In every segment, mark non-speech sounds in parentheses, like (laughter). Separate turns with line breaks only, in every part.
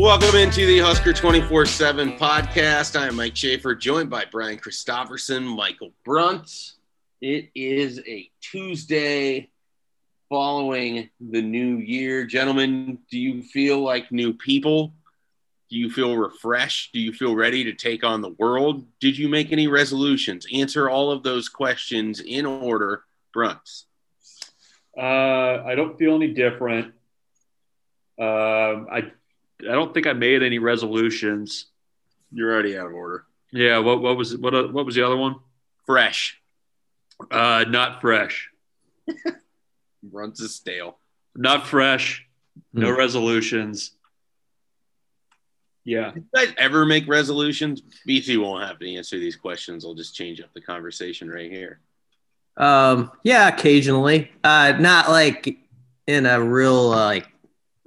Welcome into the Husker 24 7 podcast. I am Mike Schaefer, joined by Brian Christopherson, Michael Bruntz. It is a Tuesday following the new year. Gentlemen, do you feel like new people? Do you feel refreshed? Do you feel ready to take on the world? Did you make any resolutions? Answer all of those questions in order. Bruntz.
Uh, I don't feel any different. Um, I I don't think I made any resolutions.
You're already out of order.
Yeah. What what was what uh, what was the other one?
Fresh.
Uh, not fresh. (laughs)
Runs is stale.
Not fresh. No resolutions. Yeah.
Did you guys ever make resolutions? BC won't have to answer these questions. I'll just change up the conversation right here.
Um, yeah, occasionally. Uh, not like in a real uh, like,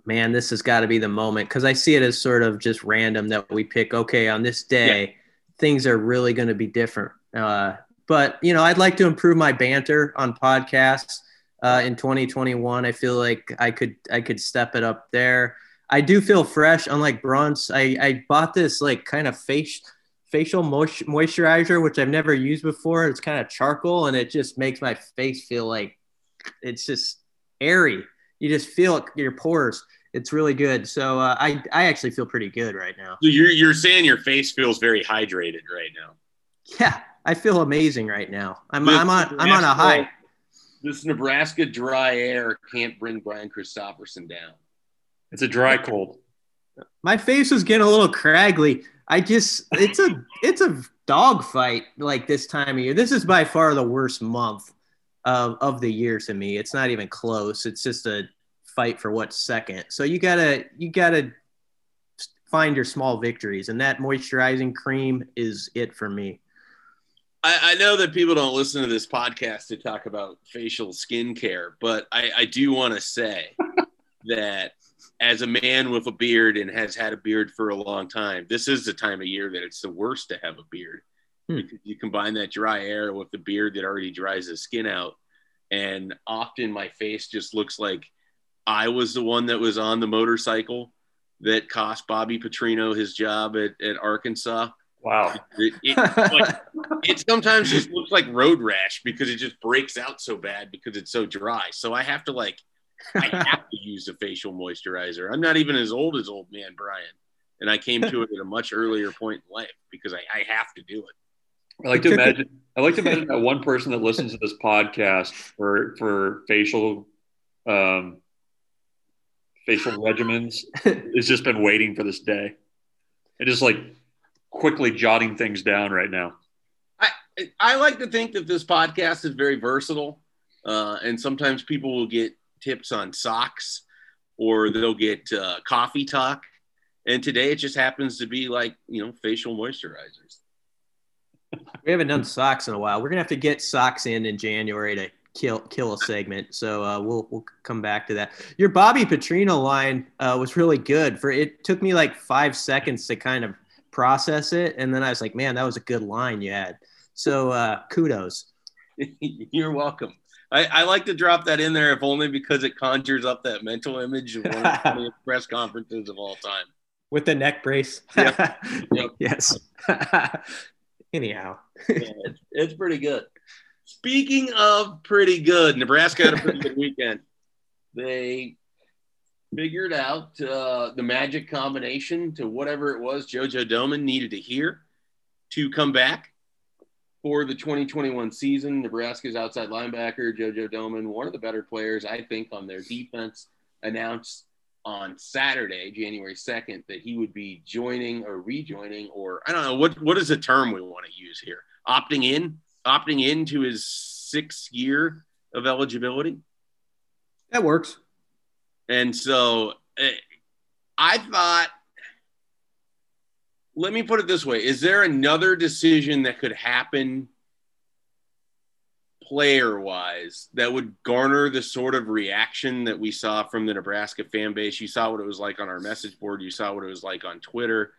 man, this has got to be the moment because I see it as sort of just random that we pick. Okay, on this day, things are really going to be different. Uh, but you know, I'd like to improve my banter on podcasts uh, in 2021. I feel like I could I could step it up there. I do feel fresh, unlike Bruntz. I, I bought this like kind of face facial moisturizer, which I've never used before. It's kind of charcoal, and it just makes my face feel like it's just airy. You just feel it, your pores. It's really good. So uh, I I actually feel pretty good right now.
So you're you're saying your face feels very hydrated right now.
Yeah, I feel amazing right now. I'm I'm on I'm on a high.
This Nebraska dry air can't bring Brian Christopherson down.
It's a dry cold.
My face was getting a little craggly. I just it's a it's a dog fight like this time of year. This is by far the worst month of of the year to me. It's not even close. It's just a fight for what's second. So you gotta you gotta find your small victories, and that moisturizing cream is it for me.
I, I know that people don't listen to this podcast to talk about facial skincare, but I, I do want to say (laughs) that as a man with a beard and has had a beard for a long time, this is the time of year that it's the worst to have a beard.
Hmm.
Because you combine that dry air with the beard that already dries the skin out. And often my face just looks like I was the one that was on the motorcycle that cost Bobby Petrino his job at, at Arkansas.
Wow.
It, it, like, it sometimes just looks like road rash because it just breaks out so bad because it's so dry. So I have to like, I (laughs) have to use a facial moisturizer. I'm not even as old as old man Brian, and I came to it at a much earlier point in life because I, I have to do it.
I like to (laughs) imagine. I like to imagine that one person that listens to this podcast for for facial, um, facial regimens (laughs) has just been waiting for this day, and just like quickly jotting things down right now.
I I like to think that this podcast is very versatile, uh, and sometimes people will get tips on socks, or they'll get uh, coffee talk, and today it just happens to be like you know facial moisturizers.
We haven't done socks in a while. We're gonna have to get socks in in January to kill kill a segment. So uh, we'll we'll come back to that. Your Bobby Petrino line uh, was really good. For it took me like five seconds to kind of process it, and then I was like, man, that was a good line you had. So uh, kudos. (laughs)
You're welcome. I, I like to drop that in there, if only because it conjures up that mental image of one of the (laughs) press conferences of all time.
with the neck brace.
Yep. (laughs) Yep.
yes. Anyhow,
Yeah, (laughs) it's, it's pretty good. Speaking of pretty good, Nebraska had a pretty good weekend. They figured out uh, the magic combination to whatever it was JoJo Domann needed to hear to come back for the 2021 season. Nebraska's outside linebacker, JoJo Domann, one of the better players, I think, on their defense, announced on Saturday, January 2nd, that he would be joining or rejoining, or I don't know what what is the term we want to use here? Opting in, opting into his sixth year of eligibility.
that works.
And so eh, I thought, let me put it this way Is there another decision that could happen player wise that would garner the sort of reaction that we saw from the Nebraska fan base? You saw what it was like on our message board, you saw what it was like on Twitter.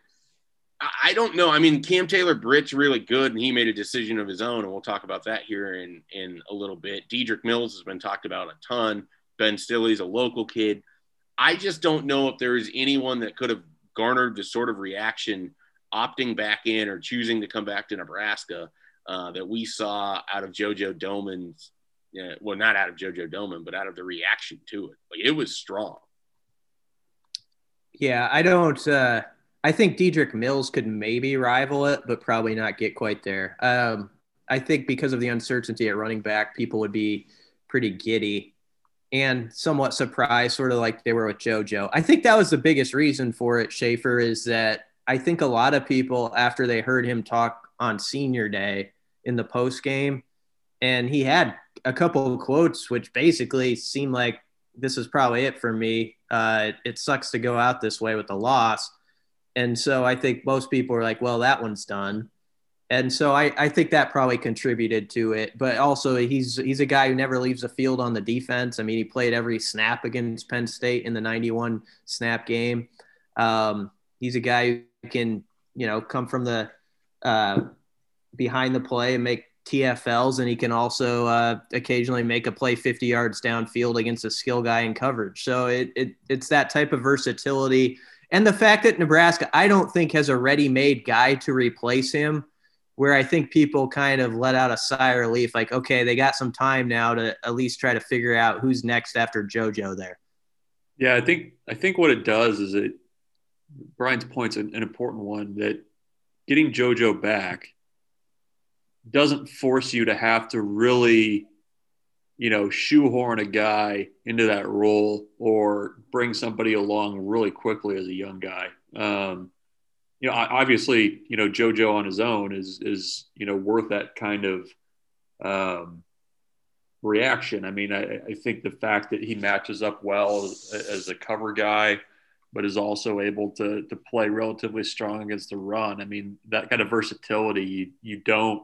I don't know. I mean, Cam Taylor Britt's really good, and he made a decision of his own, and we'll talk about that here in in a little bit. Dedrick Mills has been talked about a ton. Ben Stille's a local kid. I just don't know if there is anyone that could have garnered the sort of reaction opting back in or choosing to come back to Nebraska uh, that we saw out of JoJo Domann's. Uh, well, not out of JoJo Domann, but out of the reaction to it. Like it was strong.
Yeah, I don't. Uh, I think Dedrick Mills could maybe rival it, but probably not get quite there. Um, I think because of the uncertainty at running back, people would be pretty giddy and somewhat surprised, sort of like they were with JoJo. I think that was the biggest reason for it, Schaefer, is that I think a lot of people, after they heard him talk on senior day in the post game, and he had a couple of quotes which basically seemed like this is probably it for me. Uh, it sucks to go out this way with the loss. And so I think most people are like, well, that one's done. And so I, I think that probably contributed to it. But also he's he's a guy who never leaves the field on the defense. I mean, he played every snap against Penn State in the 91 snap game. Um, he's a guy who can, you know, come from the uh, behind the play and make TFLs, and he can also uh, occasionally make a play 50 yards downfield against a skill guy in coverage. So it, it it's that type of versatility, and the fact that Nebraska, I don't think, has a ready-made guy to replace him. Where I think people kind of let out a sigh of relief, like, okay, they got some time now to at least try to figure out who's next after JoJo there.
Yeah, I think I think what it does is it Brian's point's an, an important one that getting JoJo back doesn't force you to have to really, you know, shoehorn a guy into that role or bring somebody along really quickly as a young guy. Um, you know, obviously, you know, JoJo on his own is is you know worth that kind of um, reaction. I mean, I, I think the fact that he matches up well as, as a cover guy but is also able to to play relatively strong against the run. I mean, that kind of versatility you, you don't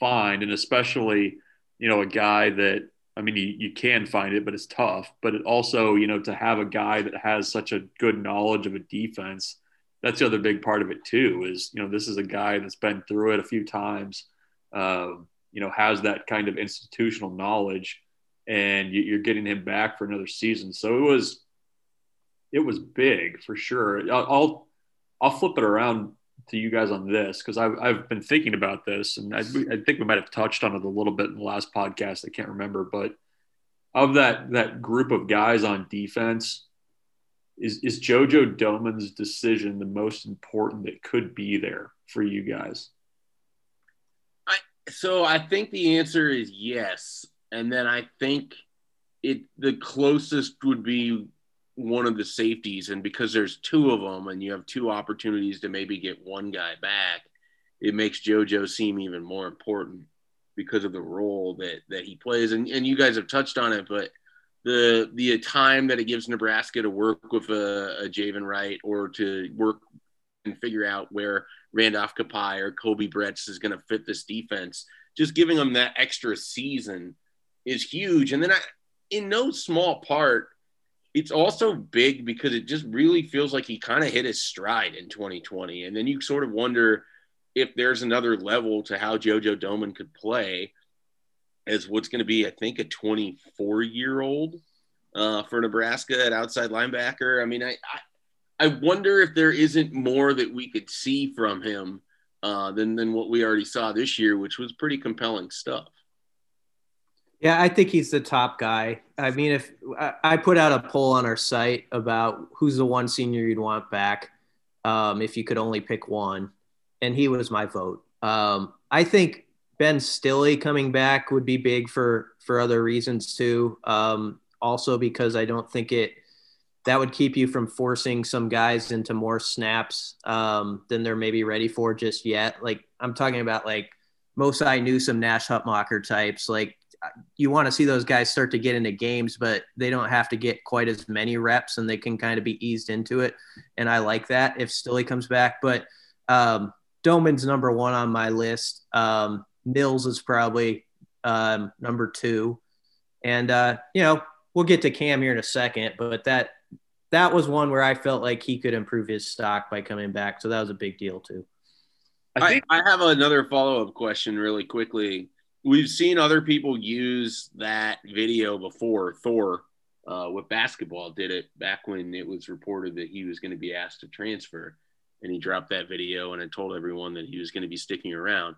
find, and especially you know a guy that I mean you, you can find it, but it's tough. But it also you know to have a guy that has such a good knowledge of a defense. That's the other big part of it too. Is you know this is a guy that's been through it a few times. Um, you know has that kind of institutional knowledge, and you, you're getting him back for another season. So it was it was big for sure. I'll I'll, I'll flip it around to you guys on this because I've, I've been thinking about this and I, I think we might have touched on it a little bit in the last podcast. I can't remember, but of that that group of guys on defense, is is JoJo Domann's decision the most important that could be there for you guys?
I so I think the answer is yes, and then I think it the closest would be one of the safeties, and because there's two of them, and you have two opportunities to maybe get one guy back, it makes JoJo seem even more important because of the role that that he plays. And and you guys have touched on it, but the the time that it gives Nebraska to work with a, a Javin Wright or to work and figure out where Randolph Kpai or Koby Bretz is going to fit this defense, just giving them that extra season is huge. And then I, in no small part, it's also big because it just really feels like he kind of hit his stride in 2020. And then you sort of wonder if there's another level to how JoJo Domann could play as what's going to be, I think, a 24 year old uh, for Nebraska at outside linebacker. I mean, I, I, I wonder if there isn't more that we could see from him uh, than than what we already saw this year, which was pretty compelling stuff.
Yeah, I think he's the top guy. I mean, if I put out a poll on our site about who's the one senior you'd want back, um, if you could only pick one, and he was my vote. Um, I think Ben Stille coming back would be big for for other reasons too. Um, also because I don't think it that would keep you from forcing some guys into more snaps um, than they're maybe ready for just yet. Like I'm talking about like Mosai Newsom, Nash Hutmacher types. Like you want to see those guys start to get into games, but they don't have to get quite as many reps and they can kind of be eased into it. And I like that if Stille comes back. But um, Domann's number one on my list. Um, Mills is probably um, number two. And, uh, you know, we'll get to Cam here in a second, but that that was one where I felt like he could improve his stock by coming back. So that was a big deal too.
I think I, I have another follow up question really quickly we've seen other people use that video before Thor uh, with basketball did it back when it was reported that he was going to be asked to transfer, and he dropped that video and it told everyone that he was going to be sticking around.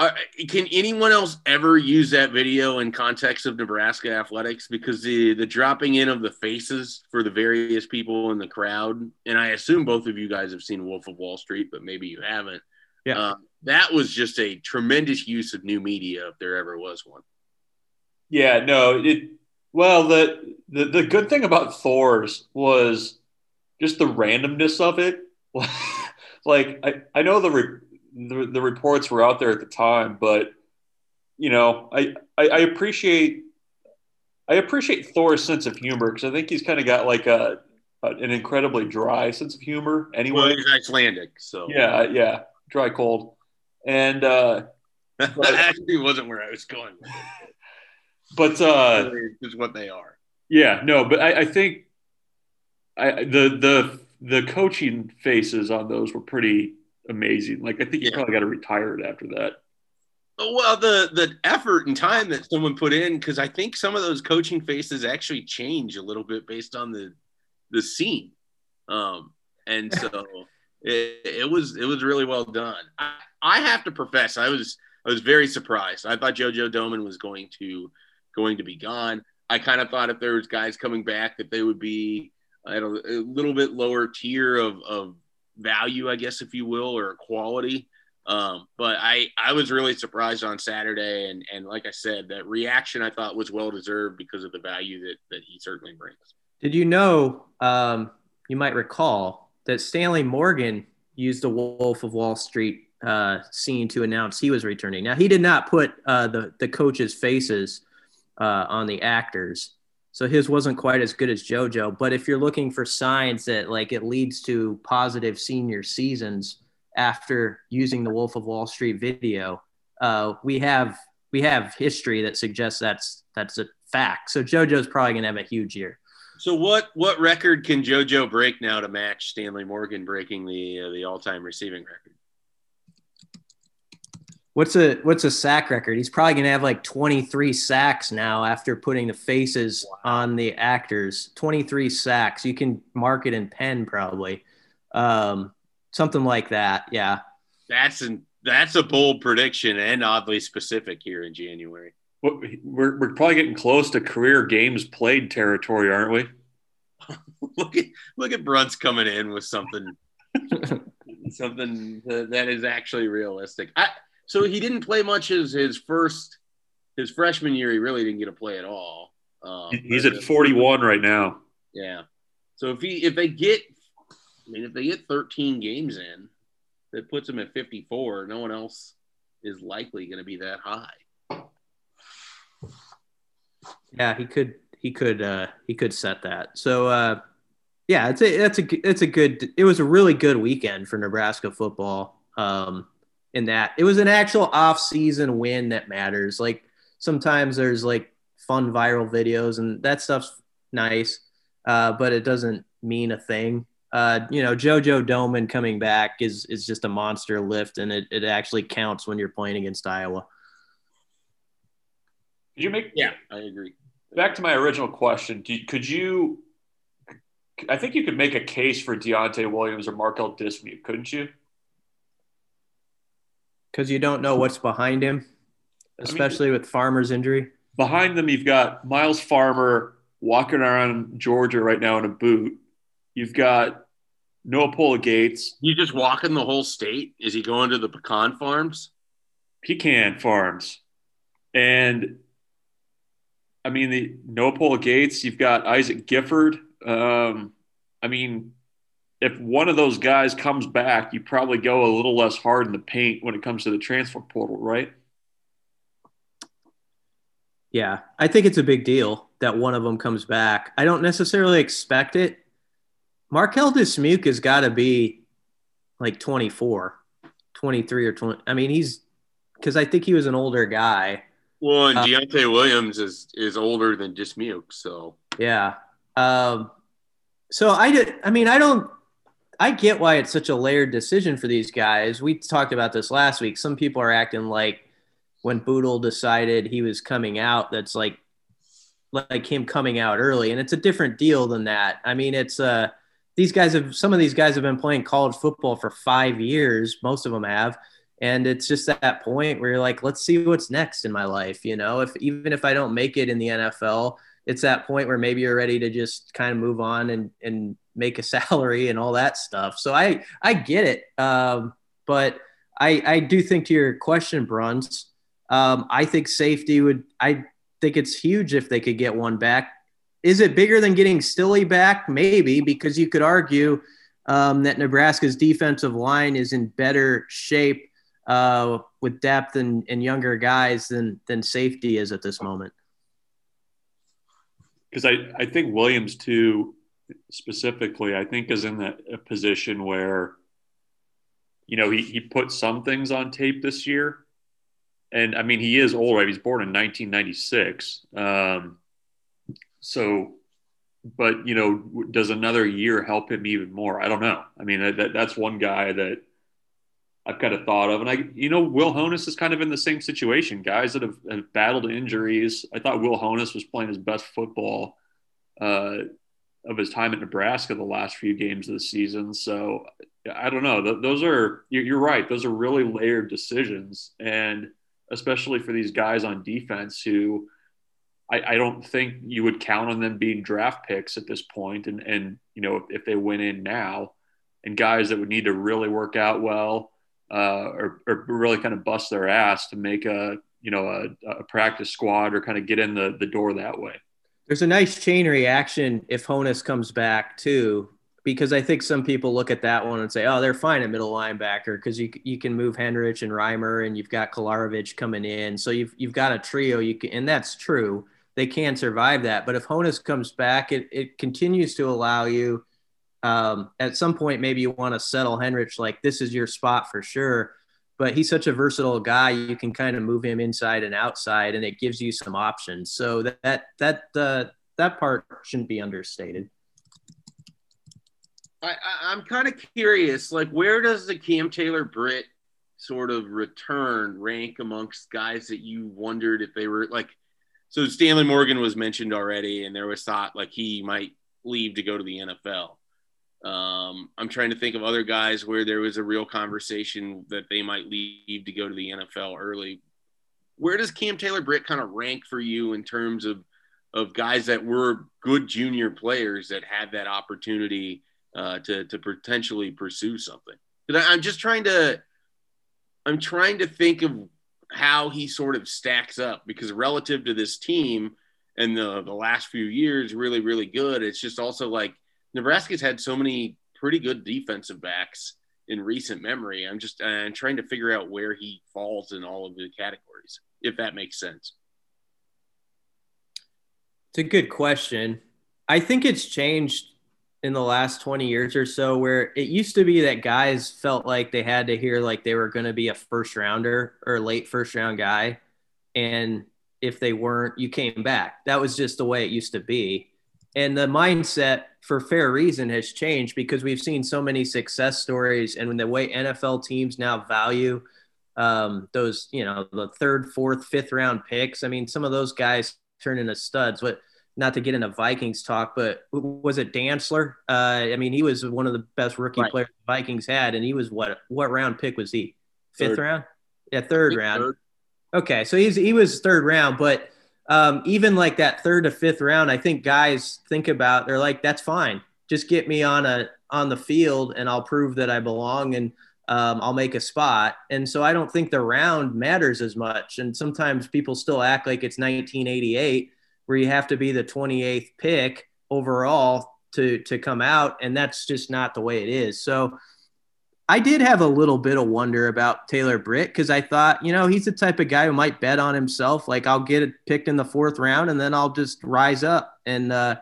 Uh, can anyone else ever use that video in context of Nebraska athletics? Because the the dropping in of the faces for the various people in the crowd, and I assume both of you guys have seen Wolf of Wall Street, but maybe you haven't.
Yeah,
uh, that was just a tremendous use of new media, if there ever was one.
Yeah, no, it. Well, the the the good thing about Thor's was just the randomness of it. (laughs) like I I know the the, the reports were out there at the time, but you know, I, I, I appreciate I appreciate Thor's sense of humor because I think he's kind of got like a, a, an incredibly dry sense of humor. Anyway, well,
he's Icelandic, so
yeah, yeah, dry cold, and uh, (laughs)
that actually wasn't where I was going. (laughs)
but uh,
is what they are.
Yeah, no, but I, I think I the the the coaching faces on those were pretty amazing. Like I think you yeah. probably got to retire it after that.
Well, the the effort and time that someone put in, because I think some of those coaching faces actually change a little bit based on the the scene, um, and so it, was it was really well done. I, I have to profess, I was I was very surprised. I thought JoJo Domann was going to going to be gone. I kind of thought if there was guys coming back that they would be at a, a little bit lower tier of, of value, I guess, if you will, or quality. Um, but I, I was really surprised on Saturday, and and like I said, that reaction I thought was well deserved because of the value that that he certainly brings.
Did you know? Um, you might recall that Stanley Morgan used the Wolf of Wall Street uh, scene to announce he was returning. Now he did not put uh, the the coaches' faces uh, on the actors, so his wasn't quite as good as JoJo. But if you're looking for signs that like it leads to positive senior seasons after using the Wolf of Wall Street video, uh, we have we have history that suggests that's that's a fact. So JoJo's probably gonna have a huge year.
So what what record can JoJo break now to match Stanley Morgan breaking the uh, the all time receiving record?
What's a what's a sack record? He's probably gonna have like 23 sacks now after putting the faces wow. on the actors. 23 sacks. You can mark it in pen probably. Um, something like that. Yeah.
That's an that's a bold prediction and oddly specific here in January.
We're, we're probably getting close to career games played territory, aren't we? (laughs)
look at look at Bruntz coming in with something (laughs) something that is actually realistic. I so he didn't play much as his first his freshman year. He really didn't get to play at all.
Um, He's at 41 right now.
Yeah. So if he if they get, I mean, if they get 13 games in, that puts him at 54. No one else is likely going to be that high.
Yeah, he could he could uh he could set that. So uh yeah, it's a that's a it's a good it was a really good weekend for Nebraska football. Um in that it was an actual off-season win that matters. Like sometimes there's like fun viral videos and that stuff's nice, uh, but it doesn't mean a thing. Uh, you know, JoJo Domann coming back is is just a monster lift, and it, it actually counts when you're playing against Iowa.
Did you make?
Yeah, I agree.
Back to my original question: you, Could you? I think you could make a case for Deontai Williams or Marquel Dismuke, couldn't you?
because you don't know what's behind him, especially I mean, with Farmer's injury.
Behind them, you've got Myles Farmer walking around Georgia right now in a boot. You've got Noa Pola-Gates.
You just walking the whole state? Is he going to the pecan farms?
Pecan farms. And I mean, the Noa Pola-Gates, you've got Isaac Gifford. Um, I mean, if one of those guys comes back, you probably go a little less hard in the paint when it comes to the transfer portal, right?
Yeah, I think it's a big deal that one of them comes back. I don't necessarily expect it. Marquel Dismuke has got to be like 24, 23 or 20. I mean, he's because I think he was an older guy.
Well, and uh, Deontai Williams is is older than Dismuke, so
yeah. Um, so I did. I mean, I don't. I get why it's such a layered decision for these guys. We talked about this last week. Some people are acting like when Bootle decided he was coming out, that's like like him coming out early, and it's a different deal than that. I mean, it's uh these guys have some of these guys have been playing college football for five years, most of them have. And it's just that point where you're like, let's see what's next in my life. You know, if even if I don't make it in the NFL, it's that point where maybe you're ready to just kind of move on and and make a (laughs) salary and all that stuff. So I I get it, um, but I I do think to your question, Bruntz. Um, I think safety would. I think it's huge if they could get one back. Is it bigger than getting Stille back? Maybe because you could argue um, that Nebraska's defensive line is in better shape uh, with depth and, and younger guys than than safety is at this moment.
Because I, I think Williams too specifically, I think is in that a position where, you know, he, he put some things on tape this year. And I mean, he is old, right? He's born in 1996. Um, so, but, you know, does another year help him even more? I don't know. I mean, that, that's one guy that I've kind of thought of. And I, you know, Will Honas is kind of in the same situation. Guys that have, have battled injuries. I thought Will Honas was playing his best football uh, of his time at Nebraska the last few games of the season. So I don't know. Those are you're right. Those are really layered decisions, and especially for these guys on defense who I, I don't think you would count on them being draft picks at this point. And and you know if they went in now, and guys that would need to really work out well. Uh, or, or really kind of bust their ass to make a you know a, a practice squad or kind of get in the, the door that way.
There's a nice chain reaction if Honas comes back too, because I think some people look at that one and say, "Oh, they're fine at middle linebacker because you you can move Henrich and Reimer, and you've got Kolarevic coming in, so you've you've got a trio. You can, and that's true. They can survive that. But if Honas comes back, it it continues to allow you. Um, at some point, maybe you want to settle Henrich like this is your spot for sure but he's such a versatile guy. You can kind of move him inside and outside, and it gives you some options. So that that that uh, that part shouldn't be understated.
I, am kind of curious, like where does the Cam Taylor Britt sort of return rank amongst guys that you wondered if they were like? So Stanley Morgan was mentioned already, and there was thought like he might leave to go to the NFL. Um, I'm trying to think of other guys where there was a real conversation that they might leave to go to the NFL early. Where does Cam Taylor Britt kind of rank for you in terms of of guys that were good junior players that had that opportunity uh, to to potentially pursue something? But I'm just trying to I'm trying to think of how he sort of stacks up because relative to this team and the the last few years, really really good. It's just also like Nebraska's had so many pretty good defensive backs in recent memory. I'm just I'm trying to figure out where he falls in all of the categories, if that makes sense.
It's a good question. I think it's changed in the last 20 years or so where it used to be that guys felt like they had to hear like they were going to be a first rounder or late first round guy and if they weren't you came back that was just the way it used to be and the mindset for fair reason has changed because we've seen so many success stories and when the way NFL teams now value um, those, you know, the third, fourth, fifth round picks. I mean, some of those guys turn into studs. But not to get into Vikings talk, but was it Dantzler? Uh, I mean, he was one of the best rookie right. players the Vikings had, and he was what what round pick was he? Fifth third. round? Yeah, third round. Third. Okay, so he's he was third round, but um, even like that third to fifth round, I think guys think about they're like, that's fine. Just get me on a on the field and I'll prove that I belong and um, I'll make a spot. And so I don't think the round matters as much. And sometimes people still act like it's 1988 where you have to be the 28th pick overall to to come out, and that's just not the way it is. So I did have a little bit of wonder about Taylor Britt because I thought, you know, he's the type of guy who might bet on himself. Like I'll get it picked in the fourth round and then I'll just rise up. And uh,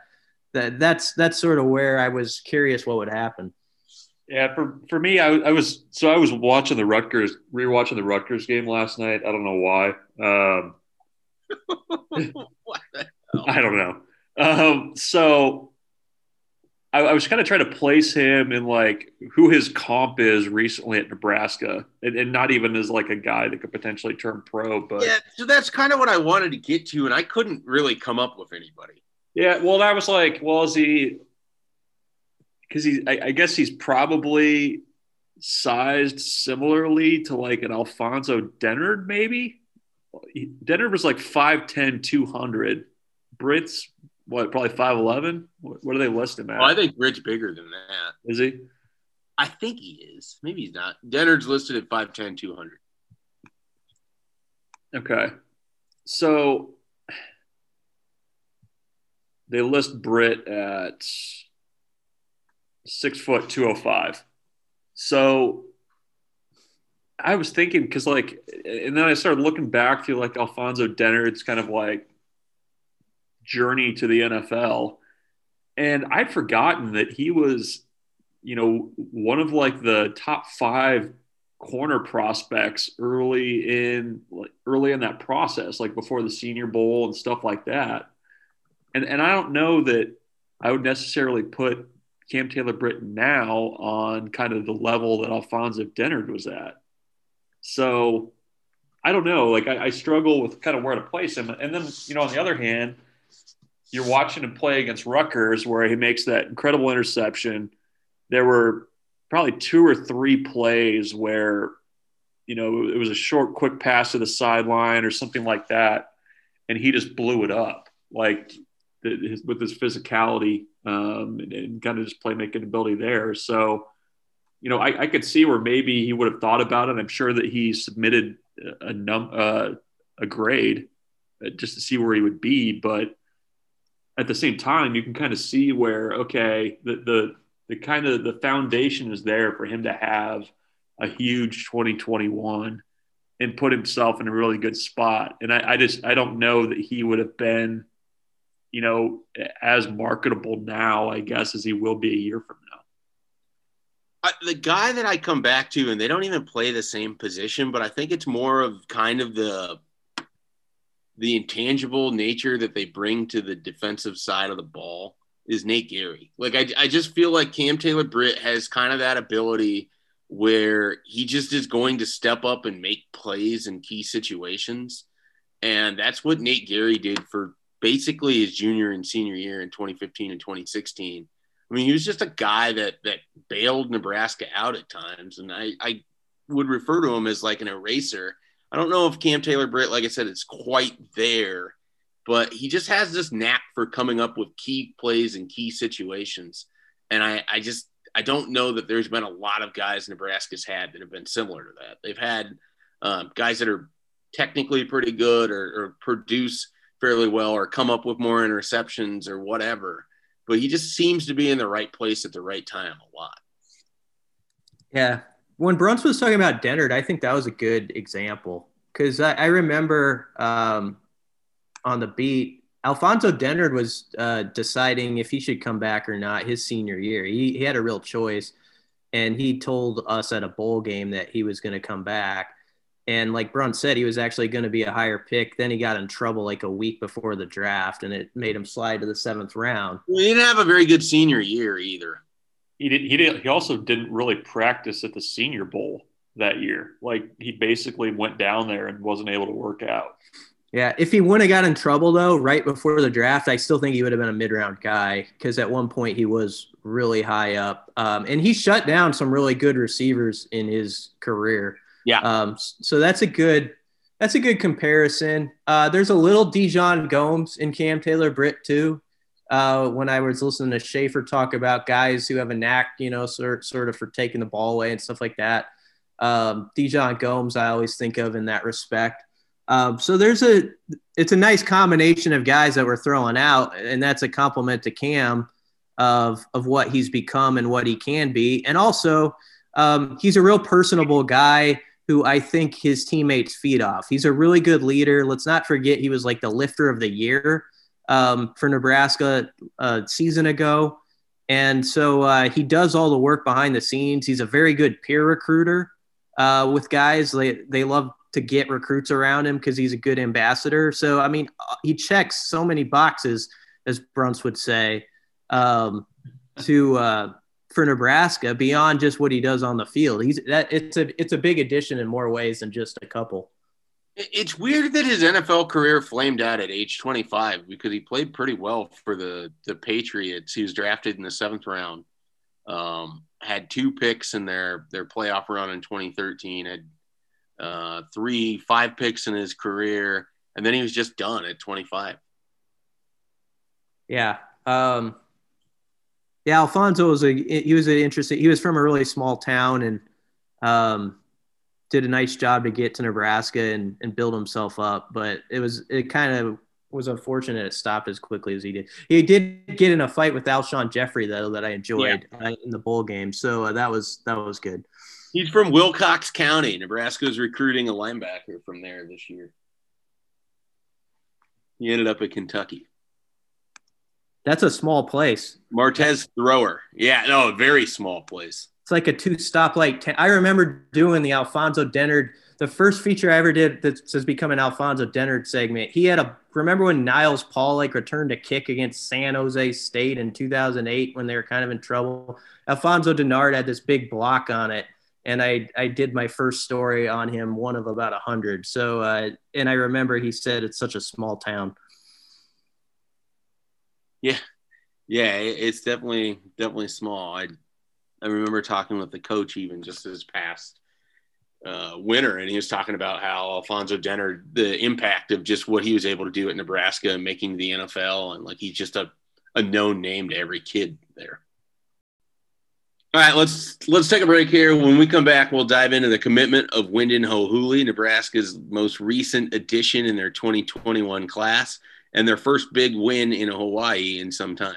that that's that's sort of where I was curious what would happen.
Yeah, for for me, I, I was so I was watching the Rutgers, rewatching the Rutgers game last night. I don't know why. Um, (laughs) I don't know. Um, so I, I was kind of trying to place him in like who his comp is recently at Nebraska, and, and not even as like a guy that could potentially turn pro. But
Yeah, so that's kind of what I wanted to get to, and I couldn't really come up with anybody.
Yeah, well, that was like, well, is he? Because he, I, I guess he's probably sized similarly to like an Alfonso Dennard, maybe. Dennard was like 5'10, 200. Britt's what, probably 5'11? What, what do they list him at?
Well, I think Britt's bigger than that.
Is he?
I think he is. Maybe he's not. Dennard's listed at 5'10, 200.
Okay. So they list Britt at six foot two oh five. So I was thinking because like, and then I started looking back through like Alfonso Dennard's kind of like journey to the NFL, and I'd forgotten that he was, you know, one of like the top five corner prospects early in early in that process, like before the Senior Bowl and stuff like that. And and I don't know that I would necessarily put Cam Taylor Britt now on kind of the level that Alfonso Dennard was at. So I don't know. Like I, I struggle with kind of where to place him. And then, you know, on the other hand, you're watching him play against Rutgers where he makes that incredible interception. There were probably two or three plays where, you know, it was a short, quick pass to the sideline or something like that. And he just blew it up. Like the, his, with his physicality um, and, and, kind of just playmaking ability there. So, you know, I, I, could see where maybe he would have thought about it. I'm sure that he submitted a num uh, a grade uh, just to see where he would be, but at the same time, you can kind of see where okay, the the the kind of the foundation is there for him to have a huge 2021 and put himself in a really good spot. And I, I just I don't know that he would have been you know, as marketable now, I guess, as he will be a year from now.
I, the guy that I come back to, and they don't even play the same position, but I think it's more of kind of the the intangible nature that they bring to the defensive side of the ball is Nate Gerry. Like I, I just feel like Cam Taylor Britt has kind of that ability where he just is going to step up and make plays in key situations. And that's what Nate Gerry did for basically his junior and senior year in 2015 and 2016. I mean, he was just a guy that that bailed Nebraska out at times, and I, I would refer to him as like an eraser. I don't know if Cam Taylor Britt, like I said, is quite there, but he just has this knack for coming up with key plays and key situations. And I, I just I don't know that there's been a lot of guys Nebraska's had that have been similar to that. They've had um, guys that are technically pretty good or, or produce fairly well or come up with more interceptions or whatever. But he just seems to be in the right place at the right time a lot.
Yeah. When Bruntz was talking about Dennard, I think that was a good example because I, I, remember um, on the beat, Alfonso Dennard was uh, deciding if he should come back or not his senior year. He, he had a real choice. And he told us at a bowl game that he was going to come back. And like Brunt said, he was actually going to be a higher pick. Then he got in trouble like a week before the draft, and it made him slide to the seventh round.
Well, he didn't have a very good senior year either.
He did. He did. He also didn't really practice at the Senior Bowl that year. Like he basically went down there and wasn't able to work out.
Yeah, if he wouldn't have got in trouble though, right before the draft, I still think he would have been a mid-round guy because at one point he was really high up, um, and he shut down some really good receivers in his career.
Yeah.
Um, so that's a good that's a good comparison. Uh, there's a little DeJon Gomes in Cam Taylor Britt too. Uh, when I was listening to Schaefer talk about guys who have a knack, you know, sort sort of for taking the ball away and stuff like that. Um, DeJon Gomes, I always think of in that respect. Um, so there's a it's a nice combination of guys that we're throwing out, and that's a compliment to Cam of of what he's become and what he can be, and also um, he's a real personable guy who I think his teammates feed off. He's a really good leader. Let's not forget he was like the lifter of the year um, for Nebraska a season ago. And so uh, he does all the work behind the scenes. He's a very good peer recruiter uh, with guys. They, they love to get recruits around him because he's a good ambassador. So, I mean, he checks so many boxes, as Bruntz would say. Um, to uh, for Nebraska beyond just what he does on the field. He's that it's a it's a big addition in more ways than just a couple.
It's weird that his NFL career flamed out at age 25 because he played pretty well for the the Patriots. He was drafted in the seventh round. Um, had two picks in their their playoff run in 2013. Had uh, three, five picks in his career, and then he was just done at 25.
Yeah. Um, yeah, Alfonso was a he was an interesting. He was from a really small town and um, did a nice job to get to Nebraska and, and build himself up. But it was it kind of was unfortunate it stopped as quickly as he did. He did get in a fight with Alshon Jeffery though that I enjoyed yeah. in the bowl game, so uh, that was that was good.
He's from Wilcox County. Nebraska is recruiting a linebacker from there this year. He ended up at Kentucky.
That's a small place.
Martez Thrower. Yeah, no, very small place.
It's like a two stoplight. I remember doing the Alfonso Dennard, the first feature I ever did that has become an Alfonso Dennard segment. He had a, remember when Niles Paul like returned a kick against San Jose State in 2008 when they were kind of in trouble? Alfonso Dennard had this big block on it. And I, I did my first story on him, one of about a hundred. So, uh, and I remember he said it's such a small town.
Yeah, yeah, it's definitely definitely small. I I remember talking with the coach even just this past uh, winter, and he was talking about how Alfonso Dennard, the impact of just what he was able to do at Nebraska and making the NFL, and like he's just a a known name to every kid there. All right, let's let's take a break here. When we come back, we'll dive into the commitment of Wynden Ho'ohuli, Nebraska's most recent addition in their 2021 class and their first big win in Hawaii in some time.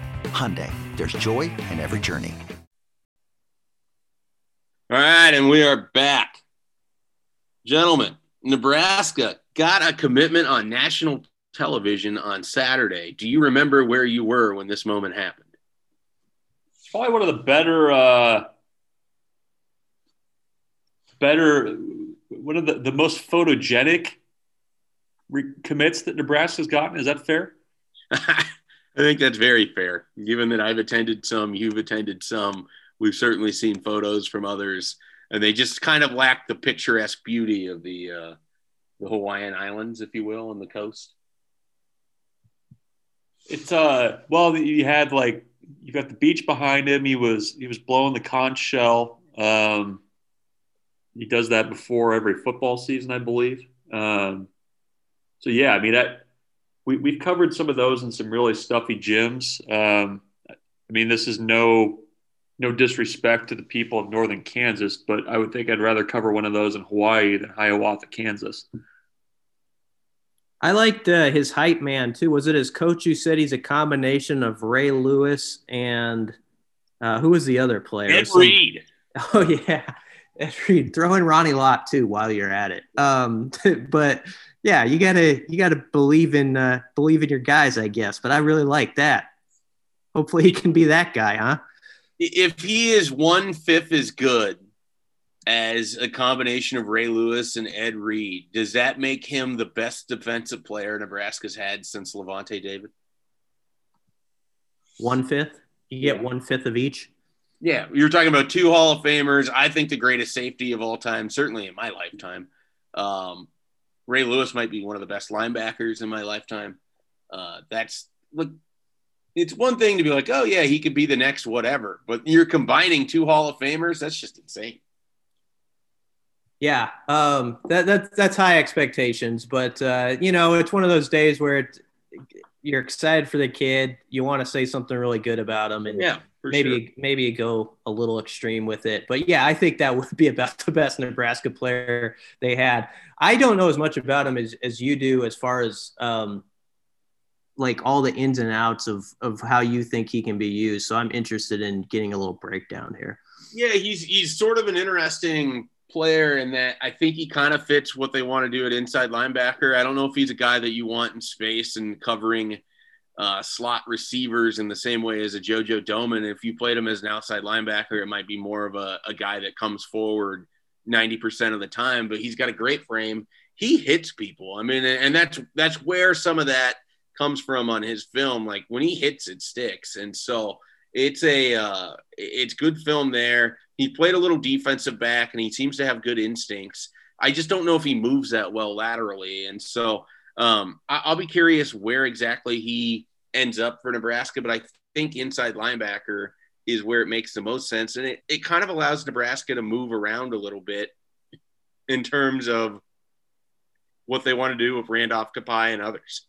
Hyundai, there's joy in every journey.
All right, and we are back. Gentlemen, Nebraska got a commitment on national television on Saturday. Do you remember where you were when this moment happened?
It's probably one of the better, uh, better, one of the, the most photogenic re- commits that Nebraska's gotten. Is that fair? (laughs)
I think that's very fair, given that I've attended some, you've attended some We've certainly seen photos from others, and they just kind of lack the picturesque beauty of the uh, the Hawaiian Islands, if you will, on the coast.
It's uh, well, you had like you got the beach behind him. He was he was blowing the conch shell. Um, he does that before every football season, I believe. Um, so yeah, I mean that we we've covered some of those in some really stuffy gyms. Um, I mean, this is no no disrespect to the people of northern Kansas, but I would think I'd rather cover one of those in Hawaii than Hiawatha, Kansas.
I liked uh, his hype man too. Was it his coach who said he's a combination of Ray Lewis and uh, who was the other player?
Ed Reed. (laughs)
Oh yeah, Ed Reed. Throw in Ronnie Lott too while you're at it. Um, (laughs) but yeah, you gotta you gotta believe in uh, believe in your guys, I guess. But I really like that. Hopefully, he can be that guy, huh?
if he is one fifth as good as a combination of Ray Lewis and Ed Reed, does that make him the best defensive player Nebraska's had since Lavonte David?
One fifth? You get yeah. one fifth of each?
Yeah, you're talking about two Hall of Famers. I think the greatest safety of all time, certainly in my lifetime. Um, Ray Lewis might be one of the best linebackers in my lifetime. Uh, that's look, it's one thing to be like, oh yeah, he could be the next whatever, but you're combining two Hall of Famers. That's just insane.
Yeah, um, that, that that's high expectations, but uh, you know, it's one of those days where it, you're excited for the kid. You want to say something really good about him, and
Yeah,
maybe
sure.
maybe go a little extreme with it. But yeah, I think that (laughs) would be about the best Nebraska player they had. I don't know as much about him as, as you do, as far as um, like all the ins and outs of of how you think he can be used. So I'm interested in getting a little breakdown here.
Yeah, he's he's sort of an interesting player in that I think he kind of fits what they want to do at inside linebacker. I don't know if he's a guy that you want in space and covering uh, slot receivers in the same way as a JoJo Domann. If you played him as an outside linebacker, it might be more of a, a guy that comes forward 90% of the time, but he's got a great frame. He hits people. I mean, and that's that's where some of that comes from on his film. Like when he hits, it sticks. And so it's a uh, it's good film there. He played a little defensive back, and he seems to have good instincts. I just don't know if he moves that well laterally, and so um, I, I'll be curious where exactly he ends up for Nebraska. But I think inside linebacker is where it makes the most sense, and it, it kind of allows Nebraska to move around a little bit in terms of what they want to do with Randolph Kpai and others.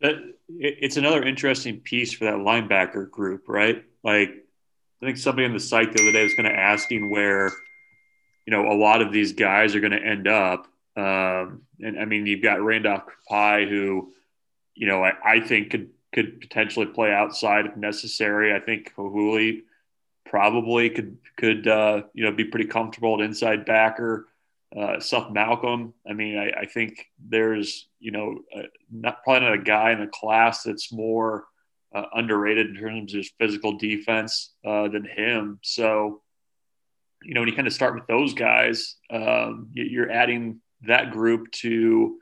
That it's another interesting piece for that linebacker group, right? Like, I think somebody on the site the other day was kind of asking where, you know, a lot of these guys are going to end up. Um, and I mean, you've got Randolph Kpai, who, you know, I, I think could could potentially play outside if necessary. I think Ho'ohuli probably could could uh, you know be pretty comfortable at inside backer. Uh, Seth Malcom. I mean, I, I think there's you know uh, not probably not a guy in the class that's more uh, underrated in terms of his physical defense uh, than him. So, you know, when you kind of start with those guys, um, you- you're adding that group to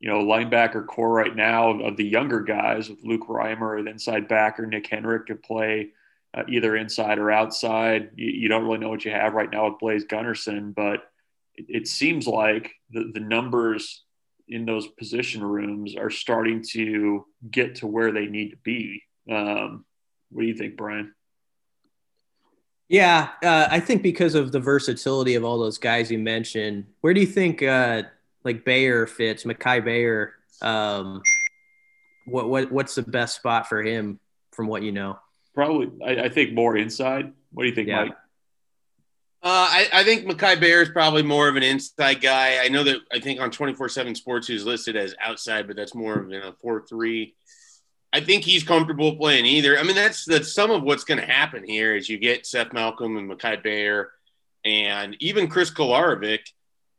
you know linebacker core right now of, of the younger guys with Luke Reimer at inside backer, Nick Henrich could play. Uh, either inside or outside, you, you don't really know what you have right now with Blaise Gunnerson, but it, it seems like the, the numbers in those position rooms are starting to get to where they need to be. Um, what do you think, Brian?
Yeah, uh, I think because of the versatility of all those guys you mentioned, where do you think uh, like Gbayor fits, Mikai Gbayor? Um, what what what's the best spot for him from what you know?
Probably, I, I think more inside. What do you think,
Yeah.
Mike?
Uh, I, I think Mikai Gbayor is probably more of an inside guy. I know that I think on 24 7 Sports he's listed as outside, but that's more of know, 4 3. I think he's comfortable playing either. I mean, that's that's some of what's going to happen here is you get Seth Malcom and Mikai Gbayor and even Chris Kolarevic,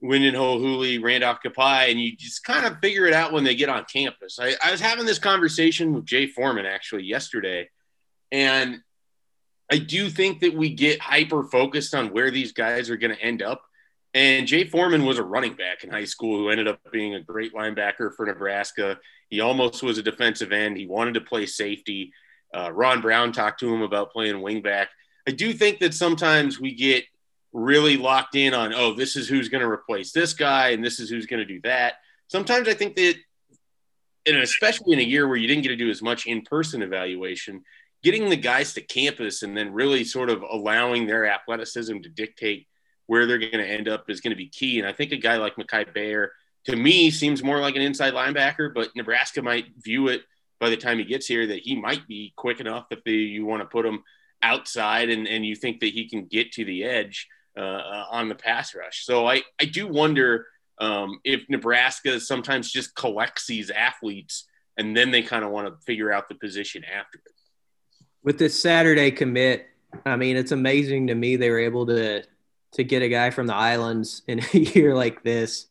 Wynden Ho'ohuli, Randolph Kpai, and you just kind of figure it out when they get on campus. I, I was having this conversation with Jay Foreman actually yesterday, and I do think that we get hyper focused on where these guys are going to end up. And Jay Foreman was a running back in high school who ended up being a great linebacker for Nebraska. He almost was a defensive end. He wanted to play safety. Uh, Ron Brown talked to him about playing wingback. I do think that sometimes we get really locked in on, oh, this is who's going to replace this guy and this is who's going to do that. Sometimes I think that, and especially in a year where you didn't get to do as much in person evaluation, getting the guys to campus and then really sort of allowing their athleticism to dictate where they're going to end up is going to be key. And I think a guy like Mikai Gbayor, to me, seems more like an inside linebacker, but Nebraska might view it by the time he gets here that he might be quick enough if they, you want to put him outside and, and you think that he can get to the edge uh, uh, on the pass rush. So I, I do wonder um, if Nebraska sometimes just collects these athletes and then they kind of want to figure out the position after it.
With this Saturday commit, I mean, it's amazing to me they were able to to get a guy from the islands (laughs) in a year like this,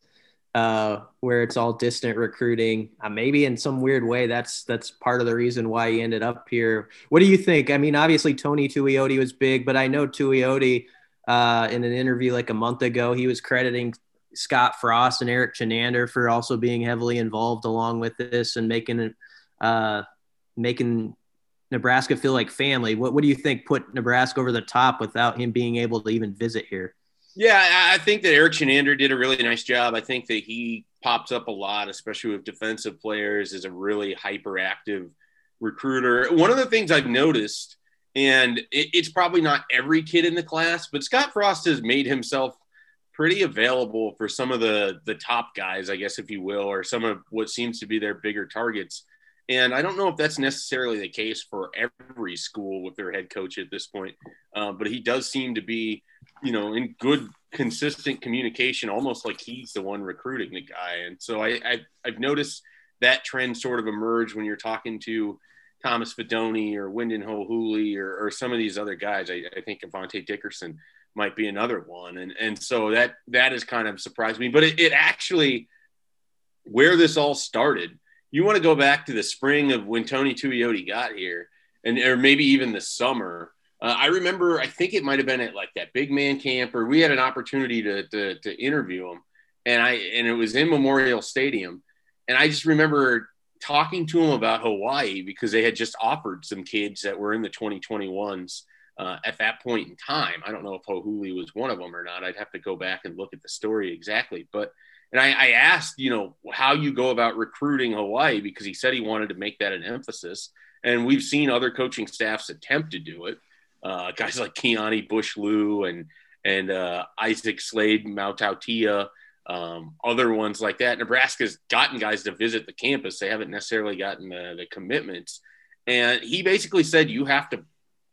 uh, where it's all distant recruiting. Uh, maybe in some weird way, that's that's part of the reason why he ended up here. What do you think? I mean, obviously Tony Tuioti was big, but I know Tuioti uh, in an interview like a month ago, he was crediting Scott Frost and Erik Chinander for also being heavily involved along with this and making it uh, making Nebraska feel like family. What what do you think put Nebraska over the top without him being able to even visit here?
Yeah, I- think that Erik Chinander did a really nice job. I think that he pops up a lot, especially with defensive players, as a really hyperactive recruiter. One of the things I've noticed, and it, it's probably not every kid in the class, but Scott Frost has made himself pretty available for some of the the top guys, I guess, if you will, or some of what seems to be their bigger targets. And I don't know if that's necessarily the case for every school with their head coach at this point, uh, but he does seem to be, you know, in good, consistent communication, almost like he's the one recruiting the guy. And so I, I I've noticed that trend sort of emerge when you're talking to Thomas Fidone or Wynden Ho'ohuli or, or some of these other guys. I, I think Avante Dickerson might be another one. And, and so that, that has kind of surprised me, but it, it actually, where this all started, you want to go back to the spring of when Tony Tuioti got here and, or maybe even the summer. Uh, I remember, I think it might've been at like that big man camp or we had an opportunity to, to, to interview him and I, and it was in Memorial Stadium. And I just remember talking to him about Hawaii because they had just offered some kids that were in the 2021s uh, at that point in time. I don't know if Ho'ohuli was one of them or not. I'd have to go back and look at the story exactly. But and I, I, asked, you know, how you go about recruiting Hawaii because he said he wanted to make that an emphasis. And we've seen other coaching staffs attempt to do it. Uh, guys like Keani Bush Lou and and uh, Isaac Slade Matautia, um, other ones like that. Nebraska's gotten guys to visit the campus. They haven't necessarily gotten the, the commitments. And he basically said you have to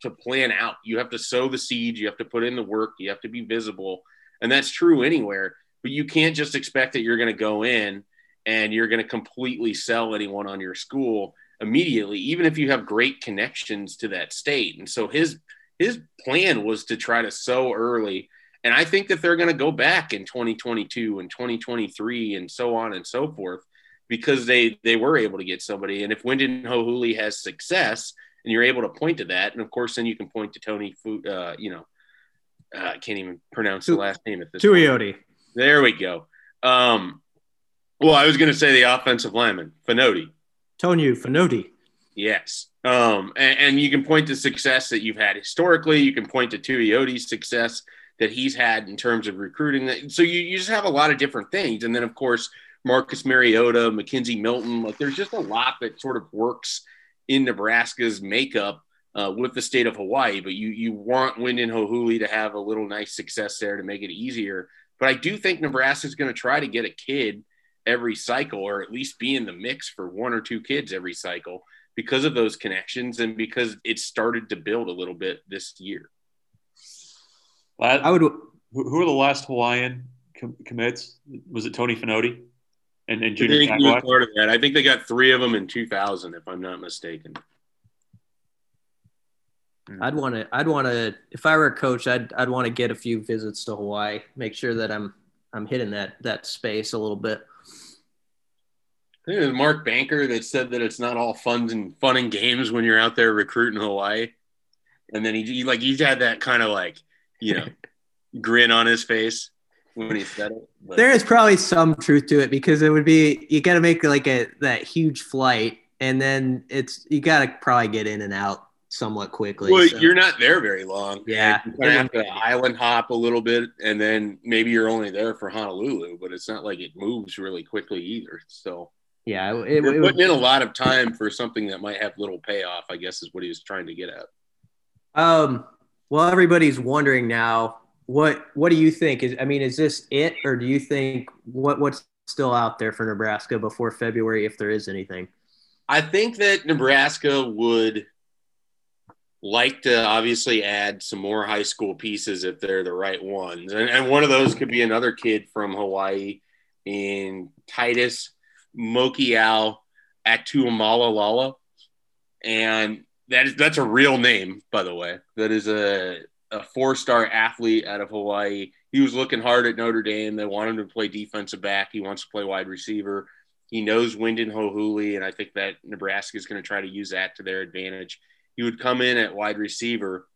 to plan out. You have to sow the seeds. You have to put in the work. You have to be visible, and that's true anywhere. But you can't just expect that you're going to go in and you're going to completely sell anyone on your school immediately, even if you have great connections to that state. And so his his plan was to try to sow early. And I think that they're going to go back in 2022 and 2023 and so on and so forth because they they were able to get somebody. And if Wynden Ho'ohuli has success, and you're able to point to that. And of course, then you can point to Tony, uh, you know, uh, I can't even pronounce the last name at this
Tuioti.
There we go. Um, well, I was going to say the offensive lineman, Fonoti.
Tony Fonoti.
Yes. Um, and, and, you can point to success that you've had historically. You can point to Tuioti's success that he's had in terms of recruiting. So you, you just have a lot of different things. And then, of course, Marcus Mariota, McKenzie Milton, like there's just a lot that sort of works in Nebraska's makeup uh, with the state of Hawaii, but you you want Wynden Ho'ohuli to have a little nice success there to make it easier. But I do think Nebraska is going to try to get a kid every cycle, or at least be in the mix for one or two kids every cycle because of those connections and because it started to build a little bit this year.
I would. Who are the last Hawaiian com- commits? Was it Tony Fonoti? and, and Junior
I think part of that. I think they got three of them in 2000, if I'm not mistaken. Mm.
I'd want to. I'd want to. If I were a coach, I'd I'd want to get a few visits to Hawaii. Make sure that I'm I'm hitting that that space a little bit.
I think it was Mark Banker that said that it's not all fun and fun and games when you're out there recruiting Hawaii, and then he, he like he's had that kind of like you know (laughs) grin on his face when he said it.
But. There is probably some truth to it because it would be you got to make like a that huge flight, and then it's you got to probably get in and out somewhat quickly.
Well, so. you're not there very long.
Yeah,
you kind of have to island hop a little bit, and then maybe you're only there for Honolulu, but it's not like it moves really quickly either. So.
Yeah,
it, it, putting in a lot of time for something that might have little payoff. I guess is what he was trying to get at.
Um. Well, everybody's wondering now what what do you think? Is I mean, is this it, or do you think what what's still out there for Nebraska before February, if there is anything?
I think that Nebraska would like to obviously add some more high school pieces if they're the right ones, and, and one of those could be another kid from Hawaii in Titus Mokiao Atimalala, and that is that's a real name, by the way. That is a a four star athlete out of Hawaii. He was looking hard at Notre Dame. They want him to play defensive back. He wants to play wide receiver. He knows Wynden Ho'ohuli, and I think that Nebraska is going to try to use that to their advantage. He would come in at wide receiver,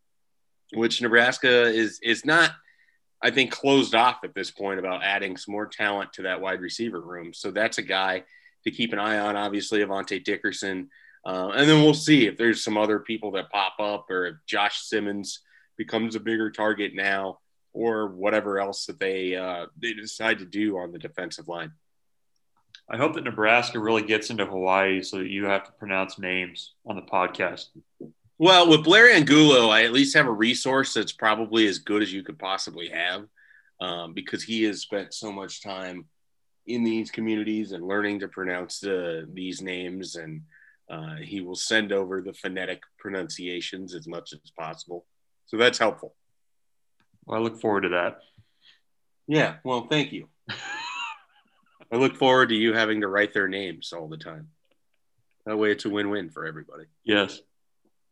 which Nebraska is is not, I think, closed off at this point about adding some more talent to that wide receiver room. So that's a guy to keep an eye on. Obviously, Avante Dickerson, uh, and then we'll see if there's some other people that pop up or if Josh Simmons becomes a bigger target now, or whatever else that they uh, they decide to do on the defensive line.
I hope that Nebraska really gets into Hawaii so that you have to pronounce names on the podcast.
Well, with Blair Angulo, I at least have a resource that's probably as good as you could possibly have um, because he has spent so much time in these communities and learning to pronounce the, these names. And uh, he will send over the phonetic pronunciations as much as possible. So that's helpful.
Well, I look forward to that.
Yeah. Well, thank you. (laughs) I look forward to you having to write their names all the time. That way, it's a win-win for everybody.
Yes.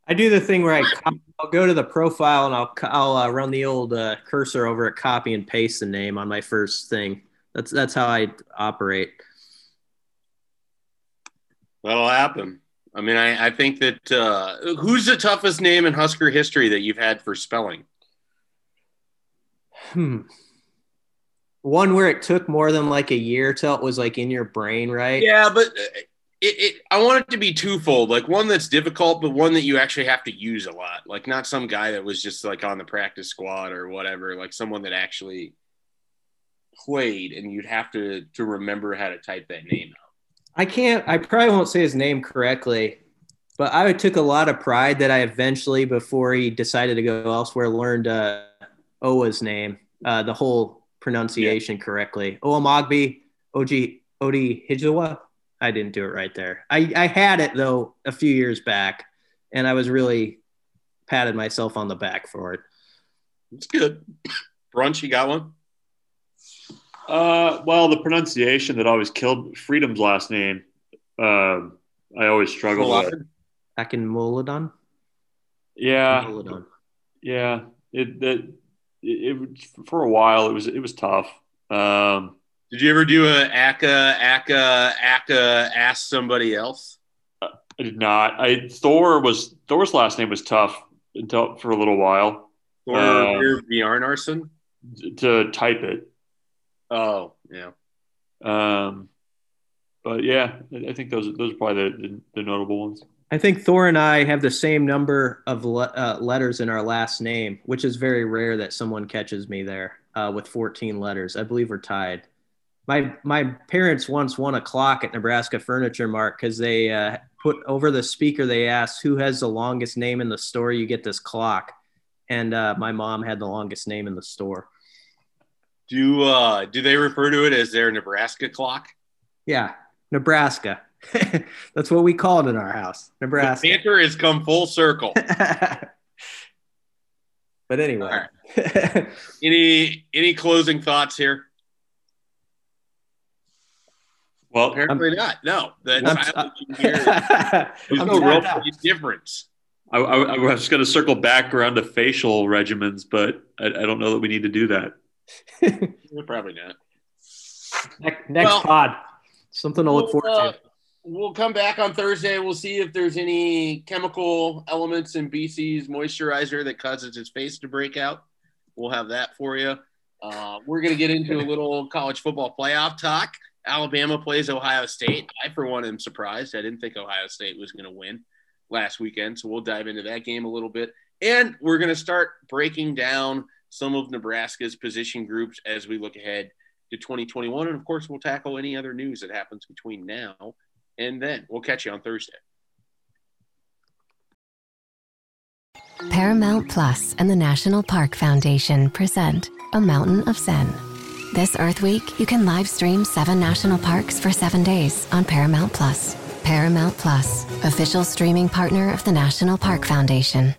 I do the thing where I I'll go to the profile and I'll I'll uh, run the old uh, cursor over it, copy and paste the name on my first thing. That's that's how I operate.
That'll happen. I mean, I, I think that uh, who's the toughest name in Husker history that you've had for spelling?
Hmm. One where it took more than like a year till it was like in your brain, right?
Yeah, but uh, it, it, I want it to be twofold. Like one that's difficult, but one that you actually have to use a lot. Like not some guy that was just like on the practice squad or whatever. Like someone that actually played, and you'd have to to remember how to type that name out.
I can't. I probably won't say his name correctly, but I took a lot of pride that I eventually, before he decided to go elsewhere, learned uh, Owa's name, uh, the whole pronunciation yeah. correctly. Oamagbi Oji Odi Hijawa. I didn't do it right there. I, I had it though a few years back, and I was really patted myself on the back for it.
It's good. Bruntz, you got one?
Uh, well, the pronunciation that always killed Freedom's last name. Um, I always struggle with.
Akinmoladun?
Yeah. Yeah. It, it, it, it, for a while, it was, it was tough. Um,
did you ever do a Aka, Aka, Aka, ask somebody else?
I did not. I, Thor was, Thor's last name was tough until for a little while.
Thor uh, Bjarnason?
To type it.
Oh, yeah.
Um, but yeah, I think those those are probably the, the, the notable ones.
I think Thor and I have the same number of le- uh, letters in our last name, which is very rare that someone catches me there uh, with 14 letters. I believe we're tied. My my parents once won a clock at Nebraska Furniture Mart because they uh, put over the speaker. They asked who has the longest name in the store. You get this clock, and uh, my mom had the longest name in the store.
Do uh do they refer to it as their Nebraska clock?
Yeah, Nebraska. (laughs) That's what we call it in our house. Nebraska.
The banter has come full circle. (laughs)
but anyway.
Right. (laughs) any any closing thoughts here?
Well,
apparently I'm, not. No, that's I'm, there's no real difference.
I, I, I was going to circle back around to facial regimens, but I, I don't know that we need to do that.
Probably not.
Next, next well, pod. Something to look forward uh, to.
We'll come back on Thursday. We'll see if there's any chemical elements in BC's moisturizer that causes his face to break out. We'll have that for you. Uh, we're going to get into a (laughs) little college football playoff talk. Alabama plays Ohio State. I, for one, am surprised. I didn't think Ohio State was going to win last weekend. So we'll dive into that game a little bit. And we're going to start breaking down some of Nebraska's position groups as we look ahead to 2021. And of course, we'll tackle any other news that happens between now and then. We'll catch you on Thursday.
Paramount Plus and the National Park Foundation present A Mountain of Zen. This Earth Week, you can live stream seven national parks for seven days on Paramount Plus. Paramount Plus, official streaming partner of the National Park Foundation.